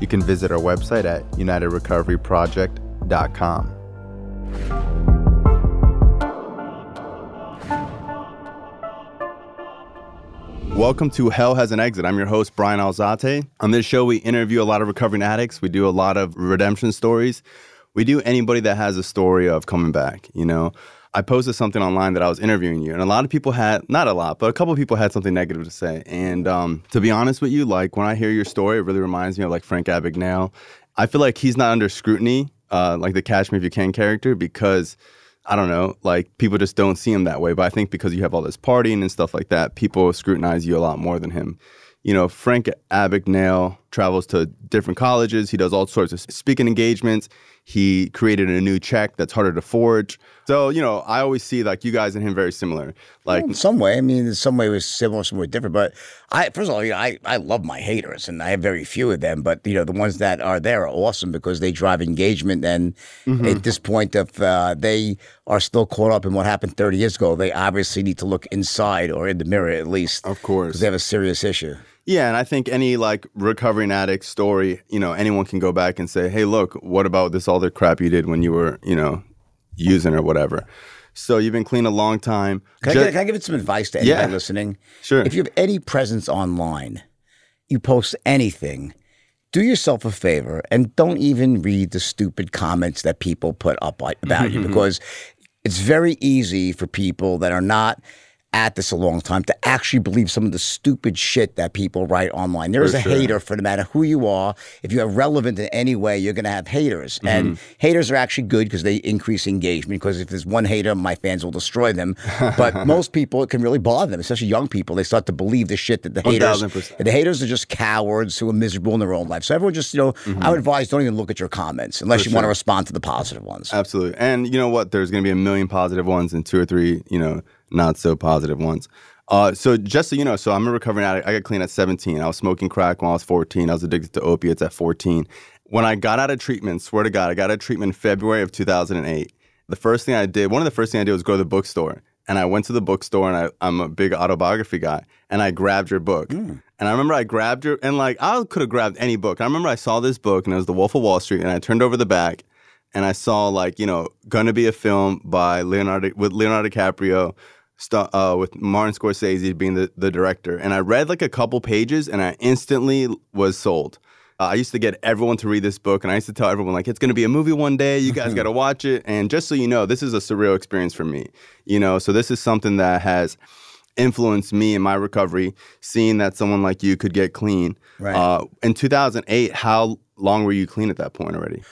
You can visit our website at unitedrecoveryproject.com. Welcome to Hell Has an Exit. I'm your host, Bryan Alzate. On this show, we interview a lot of recovering addicts. We do a lot of redemption stories. We do anybody that has a story of coming back, you know. I posted something online that I was interviewing you, and a lot of people had not a lot, but a couple of people had something negative to say. And um, to be honest with you, like when I hear your story, it really reminds me of like Frank Abagnale. I feel like he's not under scrutiny, uh, like the Catch Me If You Can character, because I don't know, like people just don't see him that way. But I think because you have all this partying and stuff like that, people scrutinize you a lot more than him. You know, Frank Abagnale travels to different colleges. He does all sorts of speaking engagements. He created a new check that's harder to forge. So, you know, I always see like you guys and him very similar. Like Well, in some way, I mean, in some way it was similar, some way different. But I, first of all, you know, I, I love my haters, and I have very few of them. But you know, the ones that are there are awesome because they drive engagement. And Mm-hmm. at this point, if uh, they are still caught up in what happened 30 years ago, they obviously need to look inside or in the mirror at least. Of course. because they have a serious issue. Yeah, and I think any like recovering addict story, you know, anyone can go back and say, "Hey, look, what about this all the crap you did when you were, you know, using or whatever." So you've been clean a long time. Can, Ju- I, get, can I give it some advice to anybody Yeah. listening? Sure. If you have any presence online, you post anything, do yourself a favor and don't even read the stupid comments that people put up about you mm-hmm, mm-hmm. because it's very easy for people that are not at this a long time to actually believe some of the stupid shit that people write online. There is a sure. hater for no matter who you are. If you are relevant in any way, you're going to have haters. Mm-hmm. And haters are actually good because they increase engagement. Because if there's one hater, my fans will destroy them. But most people, it can really bother them, especially young people. They start to believe the shit that the haters. 1000%. The haters are just cowards who are miserable in their own life. So everyone just, you know, mm-hmm. I would advise don't even look at your comments unless you want to respond to the positive ones. Absolutely. And you know what? There's going to be a million positive ones and two or three, you know, not so positive ones. Uh, so just so you know, so I'm a recovering addict. I got clean at 17. I was smoking crack when I was 14. I was addicted to opiates at 14. When I got out of treatment, swear to God, I got out of treatment in February of 2008. The first thing I did, one of the first things I did was go to the bookstore. And I went to the bookstore and I, I'm a big autobiography guy. And I grabbed your book. And I remember I grabbed your, and like I could have grabbed any book. I remember I saw this book and it was The Wolf of Wall Street. And I turned over the back and I saw like you know gonna be a film by Leonardo with Leonardo DiCaprio, st- uh, with Martin Scorsese being the, the director, and I read like a couple pages and I instantly was sold. Uh, I used to get everyone to read this book, and I used to tell everyone like it's gonna be a movie one day. You guys gotta watch it. And just so you know, this is a surreal experience for me. You know, so this is something that has influenced me in my recovery. Seeing that someone like you could get clean. Right. Uh, in 2008, how long were you clean at that point already?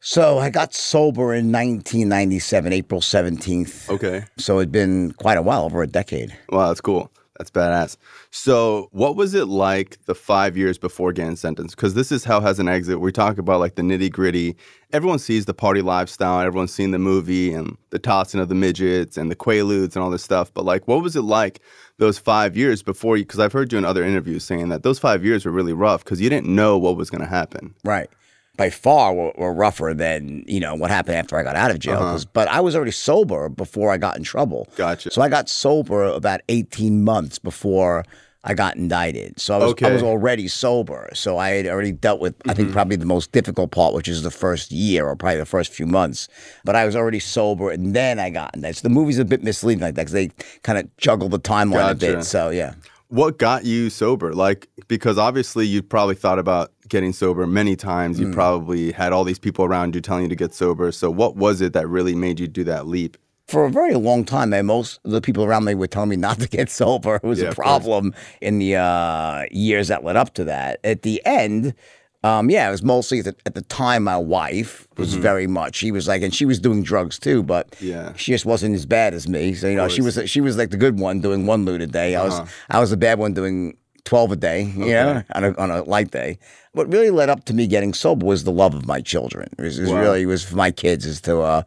So I got sober in 1997, April 17th. Okay. So it'd been quite a while, over a decade. Wow, that's cool. That's badass. So, what was it like the five years before getting sentenced? Because this is Hell Has an Exit. We talk about like the nitty gritty. Everyone sees the party lifestyle. Everyone's seen the movie and the tossing of the midgets and the quaaludes and all this stuff. But like, what was it like those five years before you? Because I've heard you in other interviews saying that those five years were really rough because you didn't know what was going to happen. Right. By far were, were rougher than, you know, what happened after I got out of jail. 'cause- But I was already sober before I got in trouble. Gotcha. So I got sober about 18 months before I got indicted. So I was I was already sober. So I had already dealt with I Mm-hmm. think probably the most difficult part, which is the first year or probably the first few months. But I was already sober, and then I got indicted. So the movie's a bit misleading like that because they kind of juggle the timeline a bit. So yeah. What got you sober? Like, because obviously you probably thought about getting sober many times. Mm. You probably had all these people around you telling you to get sober. So, what was it that really made you do that leap? for a very long time, man, most of the people around me were telling me not to get sober. It was Yeah, a problem in the uh, years that led up to that. At the end, um, yeah, it was mostly at the, at the time my wife was very much. She was like, and she was doing drugs too, but Mm-hmm. Yeah. she just wasn't as bad as me. So you know, she was she was like the good one doing one loot a day. I Uh-huh. was I was the bad one doing. 12 a day, you know, on a, on a light day. What really led up to me getting sober was the love of my children. It was, it was Wow. really, it was for my kids is to, uh,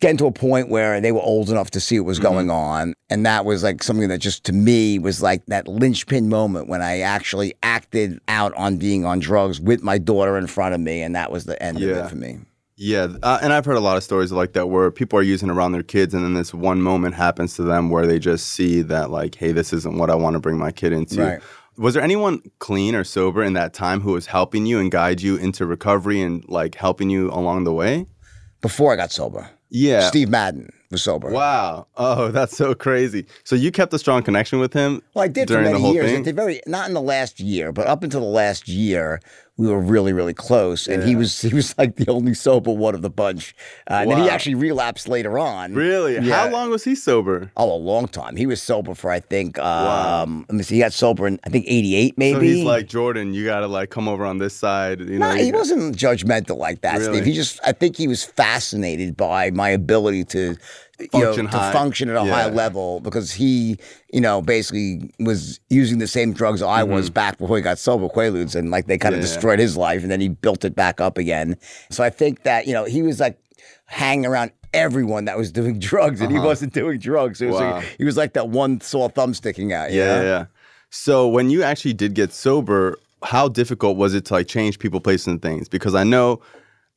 getting to a point where they were old enough to see what was going on. And that was like something that just to me was like that linchpin moment when I actually acted out on being on drugs with my daughter in front of me. And that was the end of it for me. Yeah, uh, and I've heard a lot of stories like that where people are using around their kids, and then this one moment happens to them where they just see that, like, hey, this isn't what I want to bring my kid into. Right. Was there anyone clean or sober in that time who was helping you and guide you into recovery and like helping you along the way? Before I got sober, Yeah. Steve Madden was sober. Wow. Oh, that's so crazy. So you kept a strong connection with him Well, I did for during many the whole years. thing? Very not in the last year, but up until the last year, we were really, really close. And he was he was like the only sober one of the bunch. Uh, And then he actually relapsed later on. Really? Yeah. How long was he sober? Oh, a long time. He was sober for I think um let me see, he got sober in I think eighty eight maybe. So he's like Jordan. You gotta like come over on this side. You know, No, he wasn't judgmental like that, Really? Steve. He just I think he was fascinated by my ability to you know, to high. function at a high level because he, you know, basically was using the same drugs I was back before he got sober, Quaaludes, and like they kind of Mm-hmm. Yeah. destroyed his life and then he built it back up again. So I think that, you know, he was like hanging around everyone that was doing drugs and he wasn't doing drugs. It was Uh-huh. Wow. like, he was like that one sore thumb sticking out. Yeah, know? yeah. So when you actually did get sober, how difficult was it to like change people, places, and things? Because I know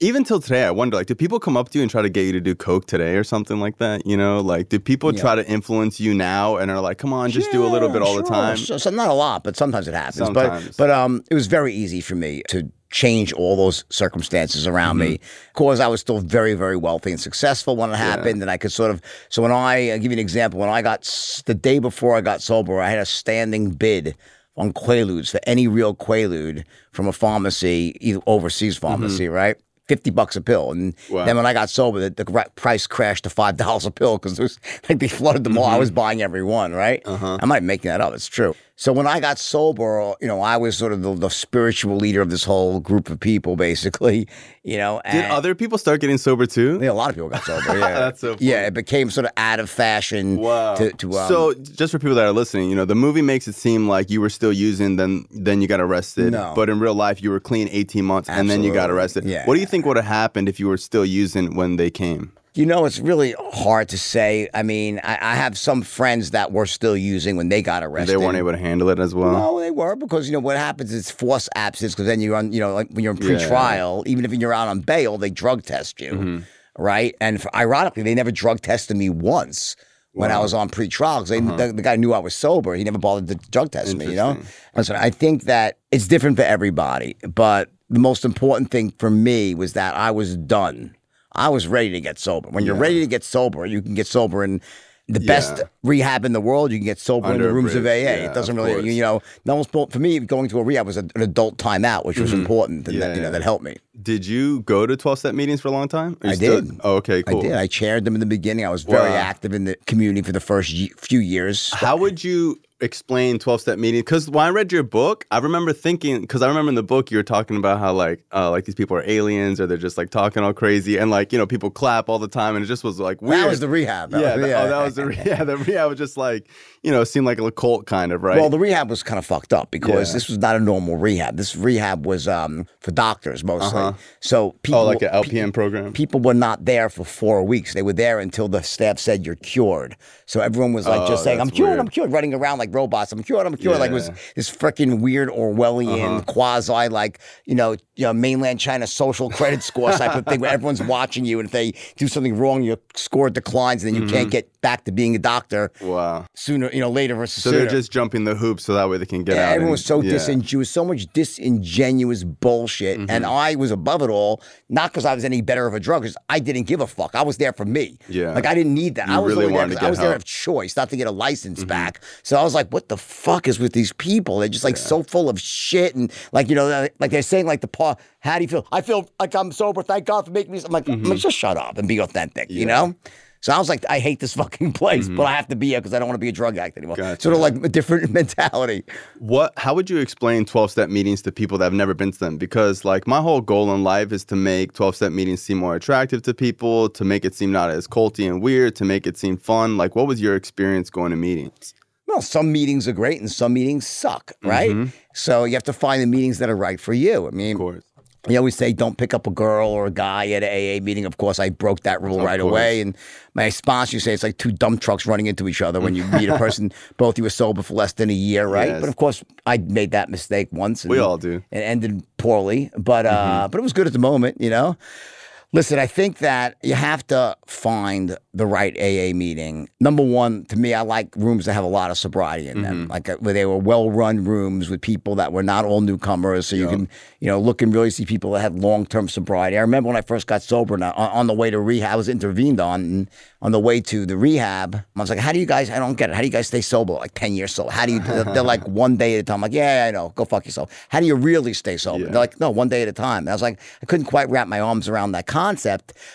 even till today, I wonder like, do people come up to you and try to get you to do coke today or something like that? You know, like, do people try to influence you now and are like, come on, just do a little bit Yeah, all the time? So, so not a lot, but sometimes it happens. Sometimes. But but um, it was very easy for me to change all those circumstances around me Mm-hmm. because I was still very very wealthy and successful when it happened, and I could sort of. So when I I'll give you an example, when I got the day before I got sober, I had a standing bid. On Quaaludes for any real Quaalude from a pharmacy, either overseas pharmacy, right? Fifty bucks a pill, and. Wow. then when I got sober, the, the price crashed to five dollars a pill because it was like they flooded the mall. I Mm-hmm. was buying every one, right? Uh-huh. I might be making that up. It's true. So when I got sober, you know, I was sort of the, the spiritual leader of this whole group of people, basically. You know, Did other people start getting sober too? yeah, a lot of people got sober. Yeah, That's so funny. yeah. It became sort of out of fashion. Wow. To, to um, so just for people that are listening, you know, the movie makes it seem like you were still using, then then you got arrested. No. But in real life, you were clean 18 months, and then you got arrested. Yeah. What do you think would have happened if you were still using when they came? You know, it's really hard to say. I mean, I, I have some friends that were still using when they got arrested. They weren't able to handle it as well. No, they were because you know what happens is forced absence because then you're on you know like when you're in Yeah. pre-trial, even if you're out on bail, they drug test you, Mm-hmm. right? And for, ironically, they never drug tested me once when I was on pre-trial because Uh-huh. the, the guy knew I was sober. He never bothered to drug test me. You know, listen, I think that it's different for everybody, but the most important thing for me was that I was done. I was ready to get sober. When you're Yeah. ready to get sober, you can get sober in the best rehab in the world. You can get sober Under in the rooms of AA. Yeah, it doesn't really, course. you know, no one's for me. Going to a rehab was a, an adult timeout, which was mm-hmm. important, and that, Yeah, you know that helped me. Did you go to 12 step meetings for a long time? I still- did. Oh, okay, cool. I did. I chaired them in the beginning. I was very Wow. active in the community for the first few years. How would you explain 12 step meetings? Because when I read your book, I remember thinking, because I remember in the book you were talking about how like, uh, like these people are aliens or they're just like talking all crazy and like, you know, people clap all the time and it just was like weird. That was the rehab. That yeah, was- that- oh, that was the re- yeah. The rehab was just like you know seemed like a cult kind of right. Well, the rehab was kind of fucked up because Yeah. this was not a normal rehab. This rehab was um, for doctors mostly. Uh-huh. So people, oh, like an pe- program. people were not there for four weeks. They were there until the staff said you're cured. So everyone was like Oh, just saying, "I'm cured, weird. I'm cured," running around like robots. I'm cured, I'm cured. Like it was Uh-huh. this freaking weird Orwellian quasi like you know you know mainland China social credit score type of thing where everyone's watching you, and if they do something wrong, your score declines, and then you Mm-hmm. can't get back to being a doctor Wow. sooner, you know, later versus So sooner. they're just jumping the hoops so that way they can get Yeah, out. everyone and- was so yeah. disingenuous, so much disingenuous bullshit, Mm-hmm. and I was above it all. Not because I was any better of a drug, because I didn't give a fuck. I was there for me. Yeah. like I didn't need that. You I was really there wanted to 'cause I was there help. Mm-hmm. of choice, not to get a license back. So I was like, "What the fuck is with these people? They're just like so full of shit and like you know, like they're saying like the paw. How do you feel? I feel like I'm sober. Thank God for making me. I'm like, I'm like, just shut up and be authentic. You Mm-hmm. Yeah. Mm-hmm. know. So I was like, I hate this fucking place, but I have to be here because I don't want to be a drug addict anymore. Gotcha. Sort of like a different mentality. What? How would you explain twelve step meetings to people that have never been to them? Because like my whole goal in life is to make twelve step meetings seem more attractive to people, to make it seem not as culty and weird, to make it seem fun. Like, what was your experience going to meetings? Well, some meetings are great and some meetings suck, right? Mm-hmm. So you have to find the meetings that are right for you. I mean, Of course. You always say don't pick up a girl or a guy at an AA meeting. Of course, I broke that rule right course. away. And my sponsor say it's like two dump trucks running into each other when you meet a person, both you were sober for less than a year, right? Yes. But of course, I made that mistake once. And We all do. It ended poorly, but Mm-hmm. uh, but it was good at the moment, you know. Listen, I think that you have to find the right AA meeting. Number one, to me, I like rooms that have a lot of sobriety in Mm-hmm. them, like uh, where they were well-run rooms with people that were not all newcomers, so you can, you know, look and really see people that had long-term sobriety. I remember when I first got sober, and I, on, on the way to rehab, I was intervened on, and on the way to the rehab, I was like, "How do you guys? I don't get it. How do you guys stay sober like ten years sober? How do you? They're like one day at a time. I'm like, yeah, yeah, I know. Go fuck yourself. How do you really stay sober? Yeah. They're like, no, one day at a time. And I was like, I couldn't quite wrap my arms around that concept.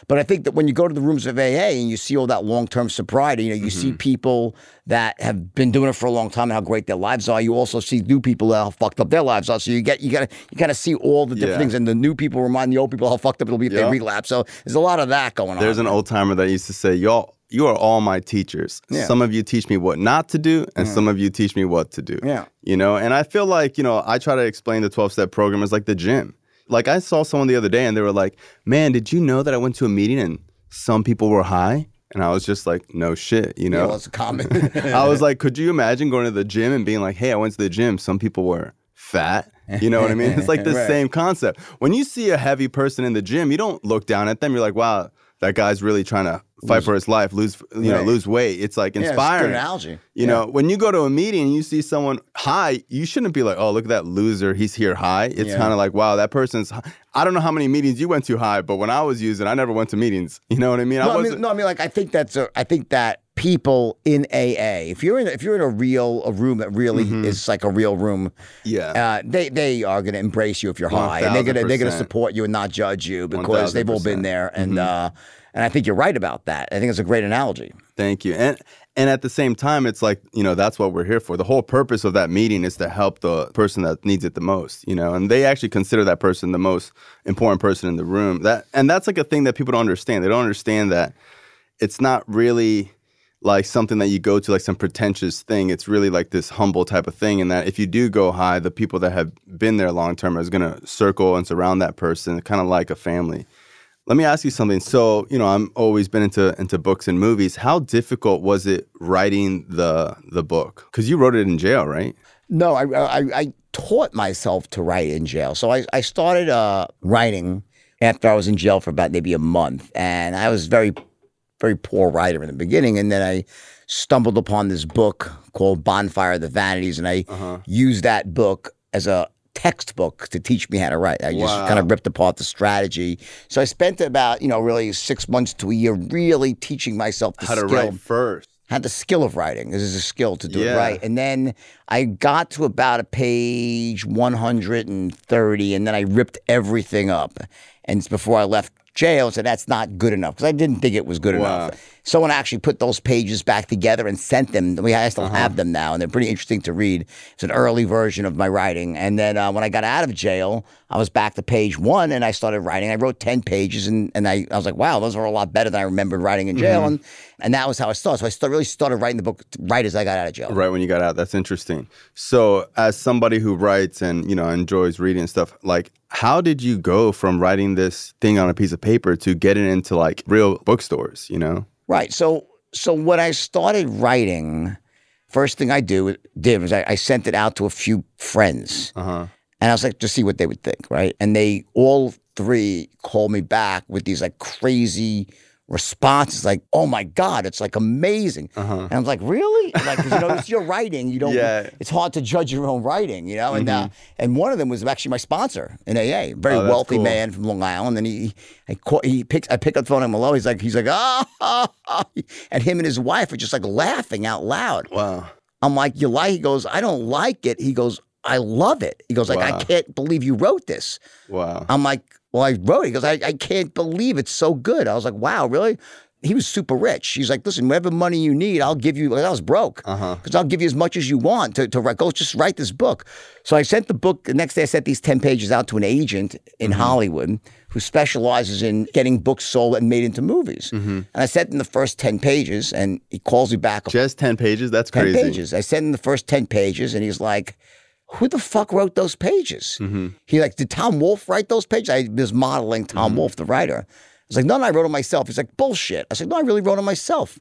But I think that when you go to the rooms of AA and you see all that long term sobriety, you know, you see mm-hmm. people that have been doing it for a long time and how great their lives are. You also see new people that how fucked up their lives are. So you get you gotta you gotta see all the different Yeah. things. And the new people remind the old people how fucked up it'll be if Yeah. they relapse. So there's a lot of that going on. There's an old timer that used to say, "Y'all, you are all my teachers. Yeah. Some of you teach me what not to do, and mm. some of you teach me what to do." Yeah. You know, and I feel like you know, I try to explain the twelve step program as like the gym. Like I saw someone the other day, and they were like, "Man, did you know that I went to a meeting and some people were high?" And I was just like, "No shit," you know. it's a common. I was like, could you imagine going to the gym and being like, hey, I went to the gym. Some people were fat. You know what I mean? It's like the Right. same concept. When you see a heavy person in the gym, you don't look down at them. You're like, wow, that guy's really trying to fight for his life, lose, you know, lose weight. It's like inspiring. Yeah, it's analogy. You know, when you go to a meeting and you see someone high, you shouldn't be like, oh, look at that loser. He's here high. It's Yeah. kind of like, wow, that person's. High. I don't know how many meetings you went to high, but when I was using, I never went to meetings. You know what I mean? No, I, wasn't. mean, no, I mean, like I think that's a, I think that people in AA, if you're in, if you're in a real a room that really is like a real room, Mm-hmm. yeah. uh, they they are going to embrace you if you're high, and they're gonna they're gonna support you and not judge you because they've all been there, and Mm-hmm. uh, and I think you're right about that. I think it's a great analogy. Thank you. And and at the same time, it's like, you know, that's what we're here for. The whole purpose of that meeting is to help the person that needs it the most, you know, and they actually consider that person the most important person in the room. That and that's like a thing that people don't understand. They don't understand that it's not really like something that you go to like some pretentious thing. It's really like this humble type of thing. And that if you do go high, the people that have been there long term is gonna circle and surround that person, kind of like a family. Let me ask you something. So, you know, I'm always been into into books and movies. How difficult was it writing the the book? Because you wrote it in jail, right? No, I, I I taught myself to write in jail. So I, I started uh, writing after I was in jail for about maybe a month, and I was very very poor writer in the beginning, and then I stumbled upon this book called Bonfire of the Vanities, and I used that book as a textbook to teach me how to write. I just Wow. kind of ripped apart the strategy. So I spent about you know really six months to a year really teaching myself the How to write first. had the skill of writing. This is a skill to do Yeah. it right. And then I got to about a page 130, and then I ripped everything up. And it's before I left jail, I said that's not good enough because I didn't think it was good Wow. enough. Someone actually put those pages back together and sent them. We I still Uh-huh. have them now, and they're pretty interesting to read. It's an early version of my writing. And then uh, when I got out of jail, I was back to page one, and I started writing. I wrote ten pages, and, and I, I was like, wow, those are a lot better than I remembered writing in Mm-hmm. jail. And and that was how I started. So I really started writing the book right as I got out of jail. Right when you got out. That's interesting. So, as somebody who writes and you know enjoys reading and stuff, like how did you go from writing this thing on a piece of paper to getting into like real bookstores? You know. Right. So so when I started writing, first thing I do did was I, I sent it out to a few friends, Uh huh. and I was like, just see what they would think, right? And they all three called me back with these like crazy response is like, "Oh my god, it's like amazing." Uh-huh. And I'm like, "Really?" Like, you know, it's your writing. You don't. Yeah. Mm-hmm. It's hard to judge your own writing, you know. And uh, and one of them was actually my sponsor in AA, very Oh, wealthy cool. man from Long Island. And he, I call, he picks, I pick up the phone. I'm hello. He's like, he's like, ah, and him and his wife are just like laughing out loud. Wow. I'm like, you like? He goes, I don't like it. He goes, I love it. He goes, like, I can't believe you wrote this. Wow. I'm like, well, I wrote it. He goes, I, I can't believe it's so good. I was like, wow, really? He was super rich. He's like, listen, whatever money you need, I'll give you. Like, I was broke Uh-huh. because I'll give you as much as you want to, to write. Go just write this book. So I sent the book. The next day, I sent these 10 pages out to an agent in Mm-hmm. Hollywood who specializes in getting books sold and made into movies. Mm-hmm. And I sent him the first 10 pages, and he calls me back Just 10 pages? That's 10 crazy. pages. I sent him the first 10 pages and he's like, who the fuck wrote those pages? Mm-hmm. He like, did Tom Wolfe write those pages? I was modeling Tom Wolfe, the writer. I was like, no, no, I wrote them myself. He's like, bullshit. I said, no, I really wrote them myself.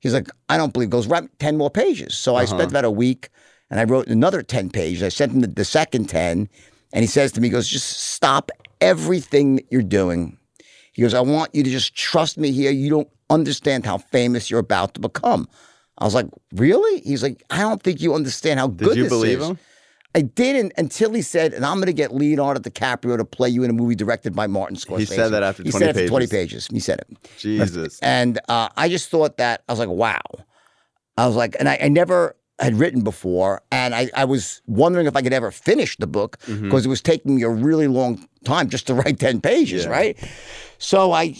He's like, I don't believe. Goes write 10 more pages. So I spent about a week and I wrote another 10 pages. I sent him the, the second 10 and he says to me, he goes, just stop everything that you're doing. He goes, I want you to just trust me here. You don't understand how famous you're about to become. I was like, really? He's like, I don't think you understand how Did good you this believe is. him? I didn't until he said, and I'm going to get Leonardo DiCaprio to play you in a movie directed by Martin Scorsese. He said that after he 20 said it after 20 pages. pages. He said it. Jesus. And uh, I just thought that, I was like, wow. I was like, and I, I never had written before. And I, I was wondering if I could ever finish the book Mm-hmm. because it was taking me a really long time just to write 10 pages, Yeah. right? So I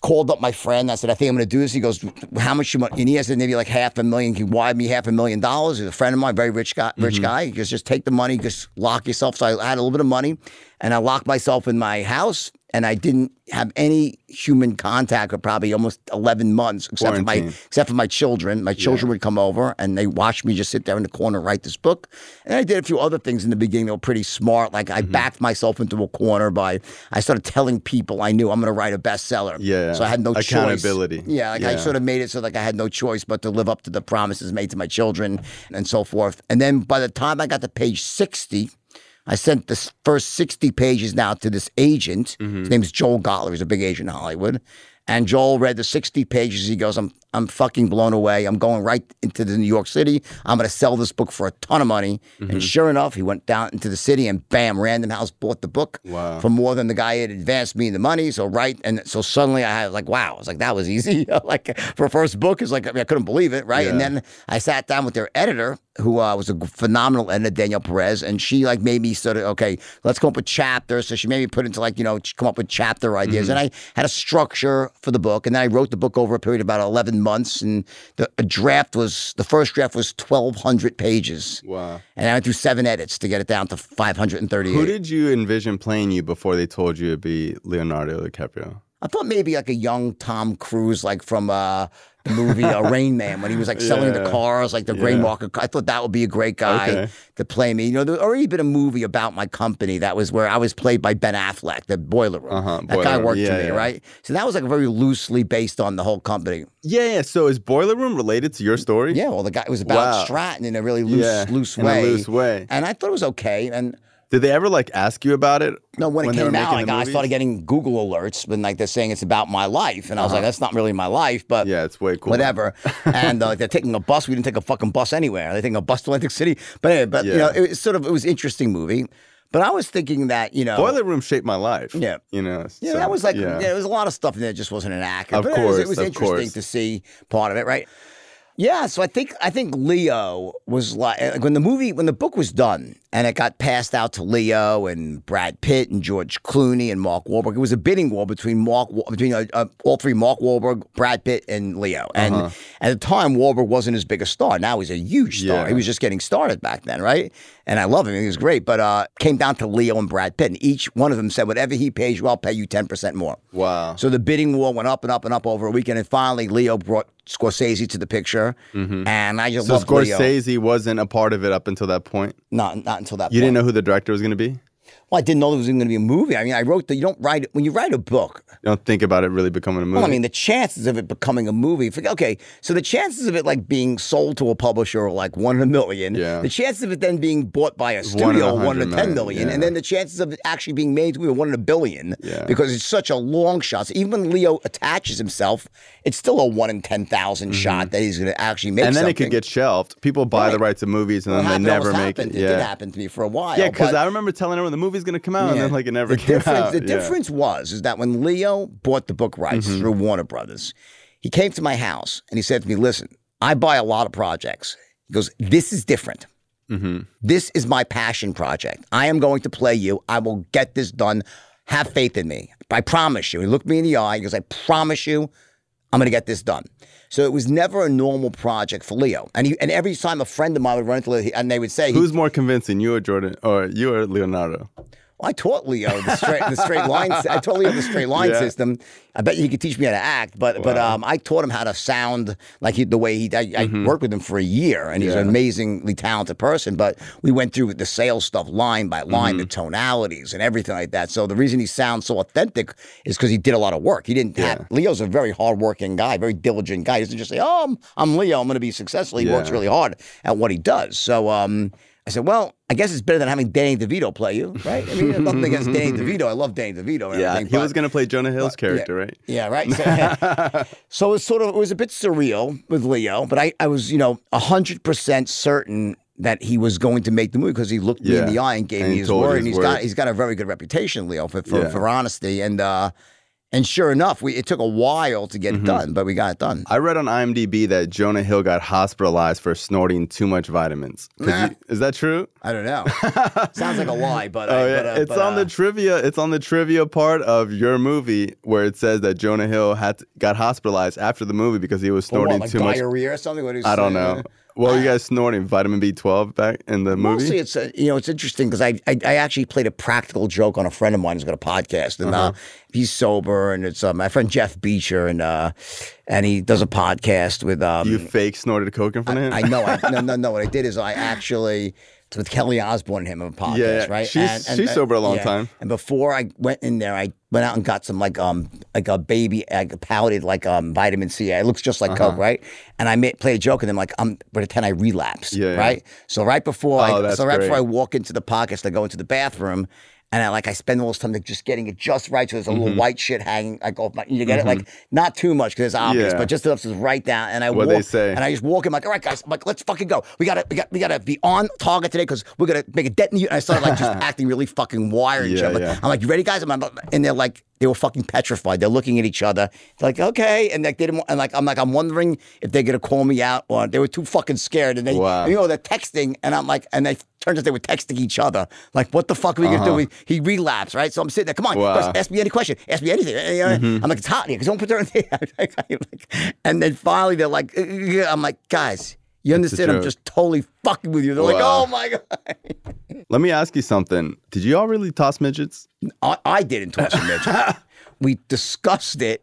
called up my friend. I said, I think I'm going to do this. He goes, How much you want? And he said, maybe like half a million. He wired me half a million dollars. He's a friend of mine, very rich guy. Mm-hmm. Rich guy. He goes, just take the money, just lock yourself. So I had a little bit of money and I locked myself in my house and I didn't have any human contact for probably almost 11 months, except for my except for my children. My children would come over and they watched me just sit there in the corner write this book. And I did a few other things in the beginning that were pretty smart. Like Mm-hmm. I backed myself into a corner by I started telling people I knew I'm going to write a bestseller. Yeah. So I had no Accountability. choice. Yeah, like I sort of made it so like I had no choice but to live up to the promises made to my children and so forth. And then by the time I got to page 60, I sent the first 60 pages now to this agent. Mm-hmm. His name is Joel Gotler. He's a big agent in Hollywood. And Joel read the 60 pages. He goes, I'm, I'm fucking blown away. I'm going right into the New York City. I'm going to sell this book for a ton of money. Mm-hmm. And sure enough, he went down into the city and bam, Random House bought the book Wow. for more than the guy had advanced me the money. So, right. And so suddenly I was like, wow, I was like, that was easy. like for a first book, it's like, I, mean, I couldn't believe it. Right. And then I sat down with their editor, who uh, was a phenomenal editor, Danielle Perez, and she like made me sort of okay, let's come up with chapters. So she made me put into like you know come up with chapter ideas, and I had a structure for the book, and then I wrote the book over a period of about eleven months, and the a draft was the first draft was twelve hundred pages, Wow. and I went through seven edits to get it down to five hundred and thirty-eight. Who did you envision playing you before they told you it'd be Leonardo DiCaprio? I thought maybe like a young Tom Cruise, like from uh, movie uh, Rain Man, when he was like selling the cars, like the gray market. I thought that would be a great guy Okay. to play me. You know, there already been a movie about my company that was where I was played by Ben Affleck, the Boiler Room. Uh-huh, that Boiler guy worked Yeah, for me, yeah. right? So that was like very loosely based on the whole company. Yeah, yeah. So is Boiler Room related to your story? Yeah, well, the guy it was about Wow. Stratton in a really loose, Yeah, loose in a way. loose way. And I thought it was okay. And Did they ever like ask you about it? No, when, it came out, like, I started getting Google alerts when like they're saying it's about my life, and I was like, that's not really my life, but Yeah, it's way cool. whatever. and uh, they're taking a bus. We didn't take a fucking bus anywhere. They're taking a bus to Atlantic City. But anyway, but you know, it was sort of it was an interesting movie. But I was thinking that you know, Boiler Room shaped my life. Yeah. You know. yeah, so, that was like yeah. yeah. there was a lot of stuff in there just wasn't an accurate. Of but it was, it was interesting course. to see part of it, right? Yeah, so I think I think Leo was like like, when the movie when the book was done and it got passed out to Leo and Brad Pitt and George Clooney and Mark Wahlberg. It was a bidding war between Mark between uh, uh, all three Mark Wahlberg, Brad Pitt, and Leo. And Uh-huh. at the time, Wahlberg wasn't as big a star. Now he's a huge star. Yeah. He was just getting started back then, right? And I love him. He was great. But uh, came down to Leo and Brad Pitt, and each one of them said, "Whatever he pays you, I'll pay you ten percent more." Wow. So the bidding war went up and up and up over a weekend, and finally Leo brought Scorsese to the picture, and I just Mm-hmm. so loved Leo. Scorsese wasn't a part of it up until that point. Not not until that. Point. You point. didn't know who the director was going to be? Well, I didn't know there was even going to be a movie. I mean, I wrote the. You don't write it when you write a book. You don't think about it really becoming a movie. Well, I mean, the chances of it becoming a movie. Okay, so the chances of it like being sold to a publisher are like one in a million. Yeah. The chances of it then being bought by a One in studio—one in ten million, million, yeah. and then the chances of it actually being made are one in a billion. Yeah. Because it's such a long shot. So even when Leo attaches himself, it's still a one in ten shot that he's going to actually make. Mm-hmm. and then it could get shelved. People buy the rights to movies and Well, then they never make happened. it. It did happen to me for a while. yeah. Because I remember telling everyone the movie's gonna come out, and then like it never the came difference, out. The difference was is that when Leo bought the book rights Mm-hmm. through Warner Brothers, he came to my house and he said to me, "Listen, I buy a lot of projects." He goes, "This is different. Mm-hmm. This is my passion project. I am going to play you. I will get this done. Have faith in me. I promise you." He looked me in the eye. He goes, "I promise you, I'm going to get this done." So it was never a normal project for Leo. And he, and every time a friend of mine would run into Leo, and they would say, he- Who's more convincing, you or Jordan, or you or Leonardo? Well, I taught Leo the straight the straight line. I taught Leo the straight line Yeah. system. I bet you he could teach me how to act, but but um, I taught him how to sound like he, the way he. I, I worked with him for a year, and he's an Mm-hmm. Amazingly talented person. But we went through the sales stuff line by line, the Mm-hmm. tonalities and everything like that. So the reason he sounds so authentic is because he did a lot of work. He didn't have. Leo's a very hardworking guy, very diligent guy. He doesn't just say, "Oh, I'm, I'm Leo. I'm going to be successful." He works really hard at what he does. So um, I said, well, I guess it's better than having Danny DeVito play you, right? I mean, nothing against Danny DeVito. I love Danny DeVito. Yeah, he but- was gonna play Jonah Hill's character, right? yeah, right. So, so was sort of it was a bit surreal with Leo, but I, I was you know hundred percent certain that he was going to make the movie because he looked me in the eye and gave And me his word, his and he's word. got he's got a very good reputation, Leo, for for, Yeah. for honesty, and uh, and sure enough, we it took a while to get Mm-hmm. it done, but we got it done. I read on IMDb that Jonah Hill got hospitalized for snorting too much vitamins. Nah. you- is that true? I don't know. Sounds like a lie, but Oh I, yeah, but, uh, it's but, on uh, the trivia. It's on the trivia part of your movie where it says that Jonah Hill had to, got hospitalized after the movie because he was for what, snorting like too much. diarrhea or something. What do you I don't know. What were you guys snorting? Vitamin B12 back in the movie? Mostly, it's uh, you know it's interesting because I, I I actually played a practical joke on a friend of mine who's got a podcast and Uh-huh. uh, he's sober and it's uh, my friend Jeff Beacher and uh, and he does a podcast with um, you fake snorted coke in front of him? I know I, no no no what I did is I actually it's with Kelly Osbourne and him on a podcast Yeah, right? She's- she's sober a long time. and before I went in there I went out and got some like um like a baby like powdered like um vitamin C. It looks just like Uh-huh. Coke right? And I made play a joke and I'm like I'm pretend I relapse, Yeah, yeah. right? So right before Oh, I so right before I walk into the podcast I go into the bathroom and I like I spend all this time like just getting it just right so there's a little Mm-hmm. white shit hanging like off my you get it like not too much because it's obvious Yeah. but just enough to right down and I What'd walk they say? and I just walk in like all right guys I'm like let's fucking go we gotta we got we gotta be on target today because we're gonna make a dent in you and I started like just acting really fucking wired and Yeah, shit. I'm like, yeah. I'm like you ready guys I'm, I'm- and they're like they were fucking petrified. They're looking at each other. They're like okay. And like they didn't want- and like I'm like I'm wondering if they're gonna call me out or they were too fucking scared. And they Wow. you know they're texting and I'm like and they turns out they were texting each other. Like what the fuck are we gonna do? We, he relapsed right? So I'm sitting there come on Uh-huh. Wow. Mm-hmm. ask me any question. Ask me anything. Know, I'm like it's hot in here. Because don't put her and then finally they're like "Uh, I'm like guys you understand I'm just totally fucking with you they're like oh my god Let me ask you something. Did you all really toss midgets? I, I didn't toss a midget. we discussed it.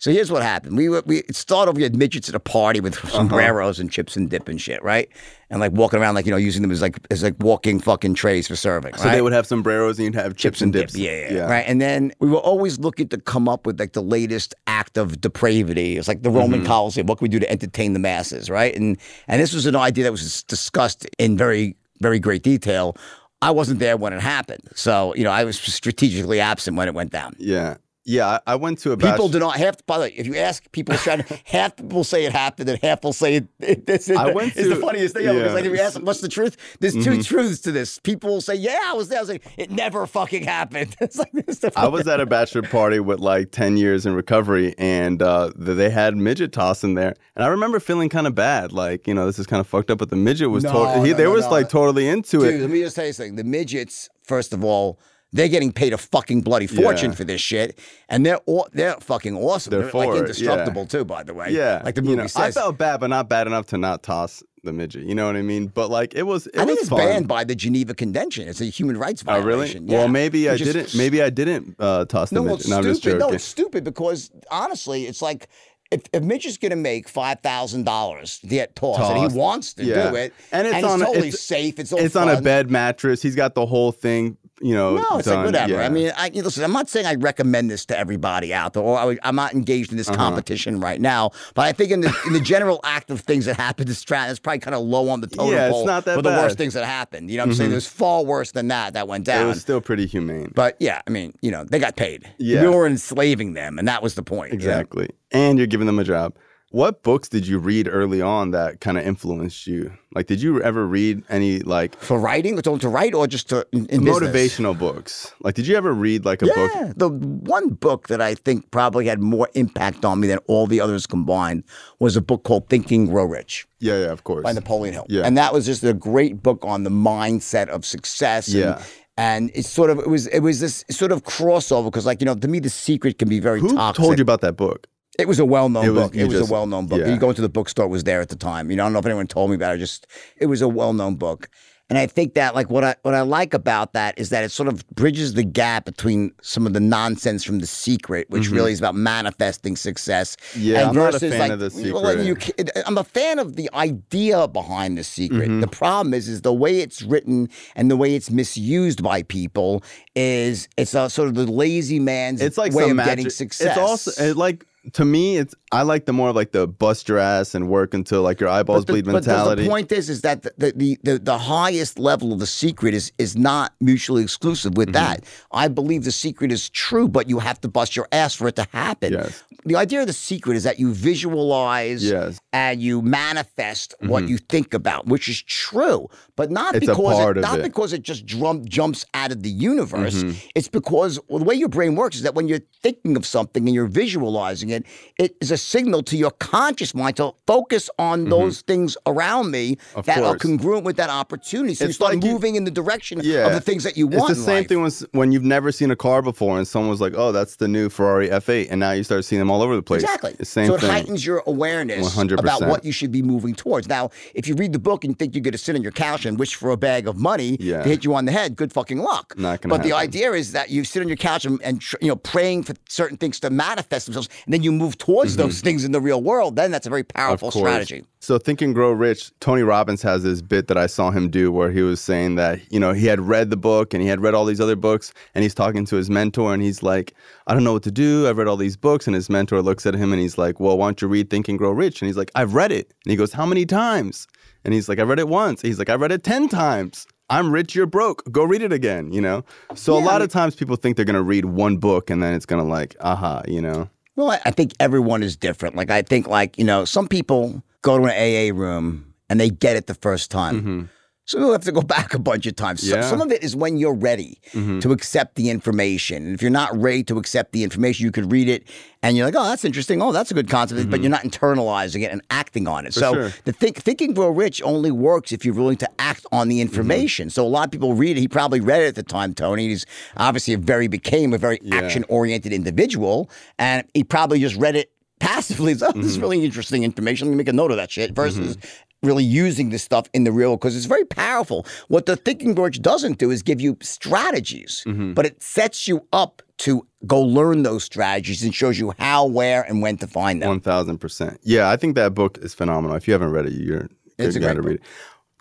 So here's what happened. We were, we it started off, we had midgets at a party with Uh-huh. sombreros and chips and dip and shit, right? And like walking around like, you know, using them as like as like walking fucking trays for serving. So right? they would have sombreros and you'd have chips, and dips. Yeah, yeah, Right. And then we were always looking to come up with like the latest act of depravity. It's like the Roman Mm-hmm. Colosseum. What can we do to entertain the masses? Right. And and this was an idea that was discussed in very, very great detail. I wasn't there when it happened. So, you know, I was strategically absent when it went down. Yeah. Yeah. I, went to a People bash- do not have. By the way, if you ask people, trying to, half people say it happened, and half will say it. it this is, I went it's the funniest thing ever. Because like if you ask them, what's the truth? There's 2 truths to this. People will say, "Yeah, I was there." I was like, "It never fucking happened." It's like this. The I was at a bachelor party with like 10 years in recovery and uh, they had midget toss in there. And I remember feeling kind of bad. Like, you know, this is kind of fucked up, but the midget was No, totally, no, they no, was like totally into Dude, it. let me just tell you something. The midgets, first of all, they're getting paid a fucking bloody fortune Yeah. for this shit, and they're aw- they're fucking awesome. They're They're, like indestructible yeah. too, by the way. Yeah. like the you movie know, says. I felt bad, but not bad enough to not toss the midget. You know what I mean? But like, it was, it I was think it's fun. banned by the Geneva Convention. It's a human rights violation. Oh, really? Yeah. Well, maybe I is didn't. Maybe I didn't uh, toss the No, well, midget. it's No, just stupid. No, it's stupid because honestly, it's like if, if Mitch is going to make five thousand dollars to get tossed, and he wants to Yeah. do it, And it's on- totally it's- safe. It's all it's on a bed mattress. He's got the whole thing you know. No, it's done. like whatever. Yeah. I mean, I, listen, I'm not saying I recommend this to everybody out there, or I, am not engaged in this Uh-huh. competition right now. But I think in the in the general act of things that happened to Stratton, it's probably kind of low on the totem Yeah, it's not that for the worst bad. Mm-hmm. things that happened. You know what I'm saying? There's far worse than that that went down. it was still pretty humane. but yeah, I mean, you know, they got paid. Yeah. We were enslaving them, and that was the point. you know? Exactly. And you're giving them a job. What books did you read early on that kind of influenced you? Like, did you ever read any like For writing, to, to write, or just to in, in business? motivational books? Like, did you ever read like a book? Yeah, the one book that I think probably had more impact on me than all the others combined was a book called Think and Grow Rich Yeah, yeah, of course. by Napoleon Hill. Yeah. And that was just a great book on the mindset of success. And, Yeah. And it's sort of it was it was this sort of crossover because like you know to me the secret can be very Who toxic. told you about that book? It was a well-known It was- book. It was just- a well-known book. yeah. You go into the bookstore, it was there at the time. You know, I don't know if anyone told me about it. Just it was a well-known book. And I think that like what I what I like about that is that it sort of bridges the gap between some of the nonsense from the secret, which really is about manifesting success. Mm-hmm. Yeah, and I'm not a fan like, of The well, like, Secret. you I'm a fan of the idea behind the secret. Mm-hmm. The problem is, is the way it's written and the way it's misused by people is it's a sort of the lazy man's It's like way some of magic. getting success. It's also it, like to me, it's I like the more of like the bust your ass and work until like your eyeballs the, bleed but the- mentality. the point is, is that the, the the the highest level of the secret is is not mutually exclusive Mm-hmm. with that. I believe the secret is true, but you have to bust your ass for it to happen. Yes. The idea of the secret is that you visualize Yes. Mm-hmm. and you manifest what you think about, which is true, but not It's because it, not it. because it just drum, jumps out of the universe. Mm-hmm. It's because well, the way your brain works is that when you're thinking of something and you're visualizing it, it is a signal to your conscious mind to focus on those things around me Mm-hmm. Of that are congruent with that opportunity. So you start like you- moving in the direction yeah, of the things that you want. It's the same life. thing when, when you've never seen a car before and someone was like, "Oh, that's the new Ferrari F8," and now you start seeing them all over the place. Exactly. The same so it thing. heightens your awareness 100%. about what you should be moving towards. Now, if you read the book and think you're going to sit on your couch and wish for a bag of money Yeah. to hit you on the head, good fucking luck. Not gonna but the idea is that you sit on your couch and, and you know praying for certain things to manifest themselves, and then you move towards those things in the real world. Then that's a very Mm-hmm. Powerful strategy. So Think and Grow Rich, Tony Robbins has this bit that I saw him do where he was saying that, you know, he had read the book and he had read all these other books and he's talking to his mentor and he's like, I don't know what to do. I've read all these books. And his mentor looks at him and he's like, Well, why don't you read Think and Grow Rich? And he's like, I've read it. And he goes, How many times? And he's like, I read it once. He's like, I read it 10 times. I'm rich, you're broke. Go read it again, you know? So a lot I of times people think they're going to read one book and then it's going to like, aha, you know? Well, I, think everyone is different. Like I think, like you know, some people go to an AA room and they get it the first time. Mm-hmm. Some people have to go back a bunch of times. Some, Mm-hmm. Yeah. Mm-hmm. some of it is when you're ready to accept the information. And if you're not ready to accept the information, you could read it and you're like, oh, that's interesting. Oh, that's a good concept. But you're not internalizing it and acting on it. so Mm-hmm. sure. the think, thinking grow rich only works if you're willing to act on the information. So a lot of people read it. He probably read it at the time, Tony. He's obviously a very became a very action oriented individual, and he probably just read it passively. So, oh, this is really interesting information. Let me make a note of that shit. Versus. Really using this stuff in the real because it's very powerful. What the thinking bridge doesn't do is give you strategies, but it sets you up to go learn those strategies and shows you how, where, and when to find them. One thousand percent. Yeah, I think that book is phenomenal. If you haven't read it, you're It's you got to read it.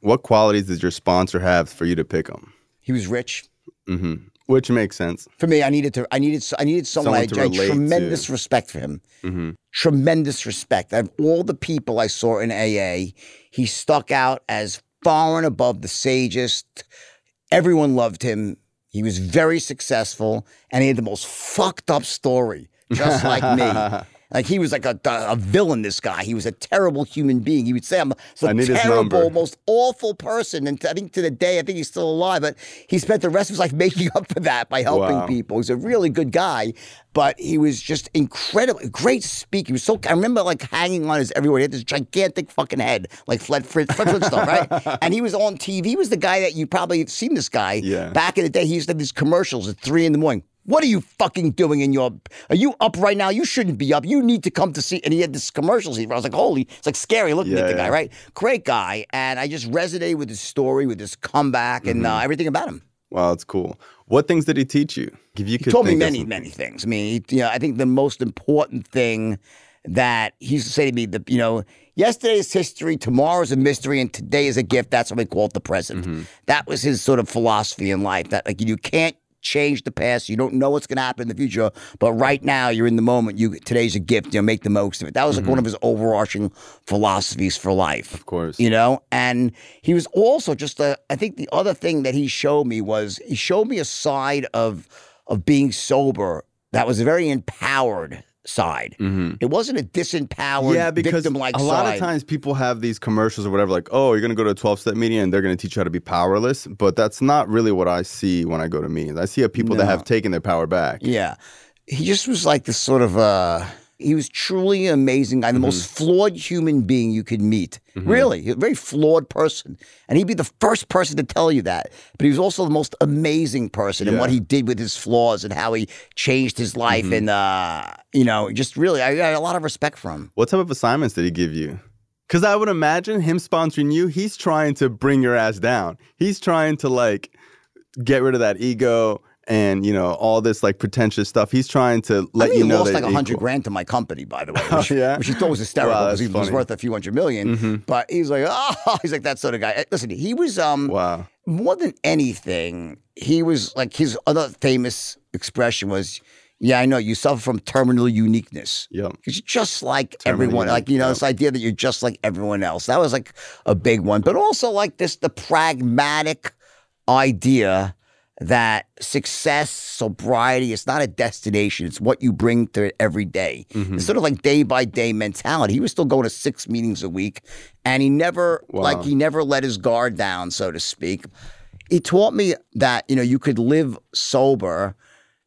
What qualities does your sponsor have for you to pick them? He was rich. hmm Which makes sense. For me, I needed to. I needed. I needed someone. Someone I, I had tremendous to. respect for him. hmm Tremendous respect. Of all the people I saw in AA, he stuck out as far and above the sagest. Everyone loved him. He was very successful, and he had the most fucked up story, just like me. Like he was like a, a villain. This guy, he was a terrible human being. He would say, "I'm a terrible, most awful person." And I think to the day, I think he's still alive, but he spent the rest of his life making up for that by helping Wow. people. He's a really good guy, but he was just incredible, great speaker. He was so. I remember like hanging on his everywhere. He had this gigantic fucking head, like Fred, Fred, Fred Flintstone, right? And he was on TV. He was the guy that you probably have seen. This guy Yeah. back in the day. He used to have these commercials at three in the morning. What are you fucking doing in your? Are you up right now? You shouldn't be up. You need to come to see. And he had this commercials. He, I was like, holy, it's like scary looking Yeah, at the guy, right? Great guy, and I just resonated with his story, with his comeback, and Mm-hmm. uh, everything about him. Wow, that's cool. What things did he teach you? If you He could told me many, many things. I mean, he, you know, I think the most important thing that he used to say to me that you know yesterday's history, tomorrow's a mystery, and today is a gift. That's what we call it the present. That was his sort of philosophy in life. That like you can't change the past. You don't know what's going to happen in the future, but right now you're in the moment. You today's a gift. You know, make the most of it. That was like one mm-hmm. of his overarching philosophies for life. Of course. You know, and he was also just a. I think the other thing that he showed me was he showed me a side of of being sober that was very empowered side. It wasn't a disempowered, Mm-hmm. yeah, because victim-like a lot side. of times people have these commercials or whatever, like, oh, you're going to go to a 12 step meeting and they're going to teach you how to be powerless. But that's not really what I see when I go to meetings. I see a people that have taken their power back. Yeah. He just was like this sort of uh he was truly an amazing guy, the most Mm-hmm. flawed human being you could meet. Really, a very flawed person. And he'd be the first person to tell you that. But he was also the most amazing person in what he did with his flaws and how he changed his life. Mm-hmm. And, uh, you know, just really, I got a lot of respect for him. What type of assignments did he give you? Because I would imagine him sponsoring you, he's trying to bring your ass down. He's trying to like get rid of that ego and you know all this like pretentious stuff. He's trying to let I mean, you he know lost that like a hundred grand to my company, by the way, Oh, yeah? which he thought was hysterical because that's he was worth a few hundred 1000000 mm-hmm. But he's like, oh, he's like that sort of guy. Eh, listen, he was um Wow. more than anything, he was like his other famous expression was, "Yeah, I know you suffer from terminal uniqueness." Yep. Because you're just like Terminal everyone, unique, like you know, yep. this idea that you're just like everyone else. That was like a big one, but also like this the pragmatic idea that success, sobriety, it's not a destination. It's what you bring to it every day. Mm-hmm. It's sort of like day by day mentality. He was still going to six meetings a week, and he never like he never let his guard down, so to speak. He taught me that you know you could live sober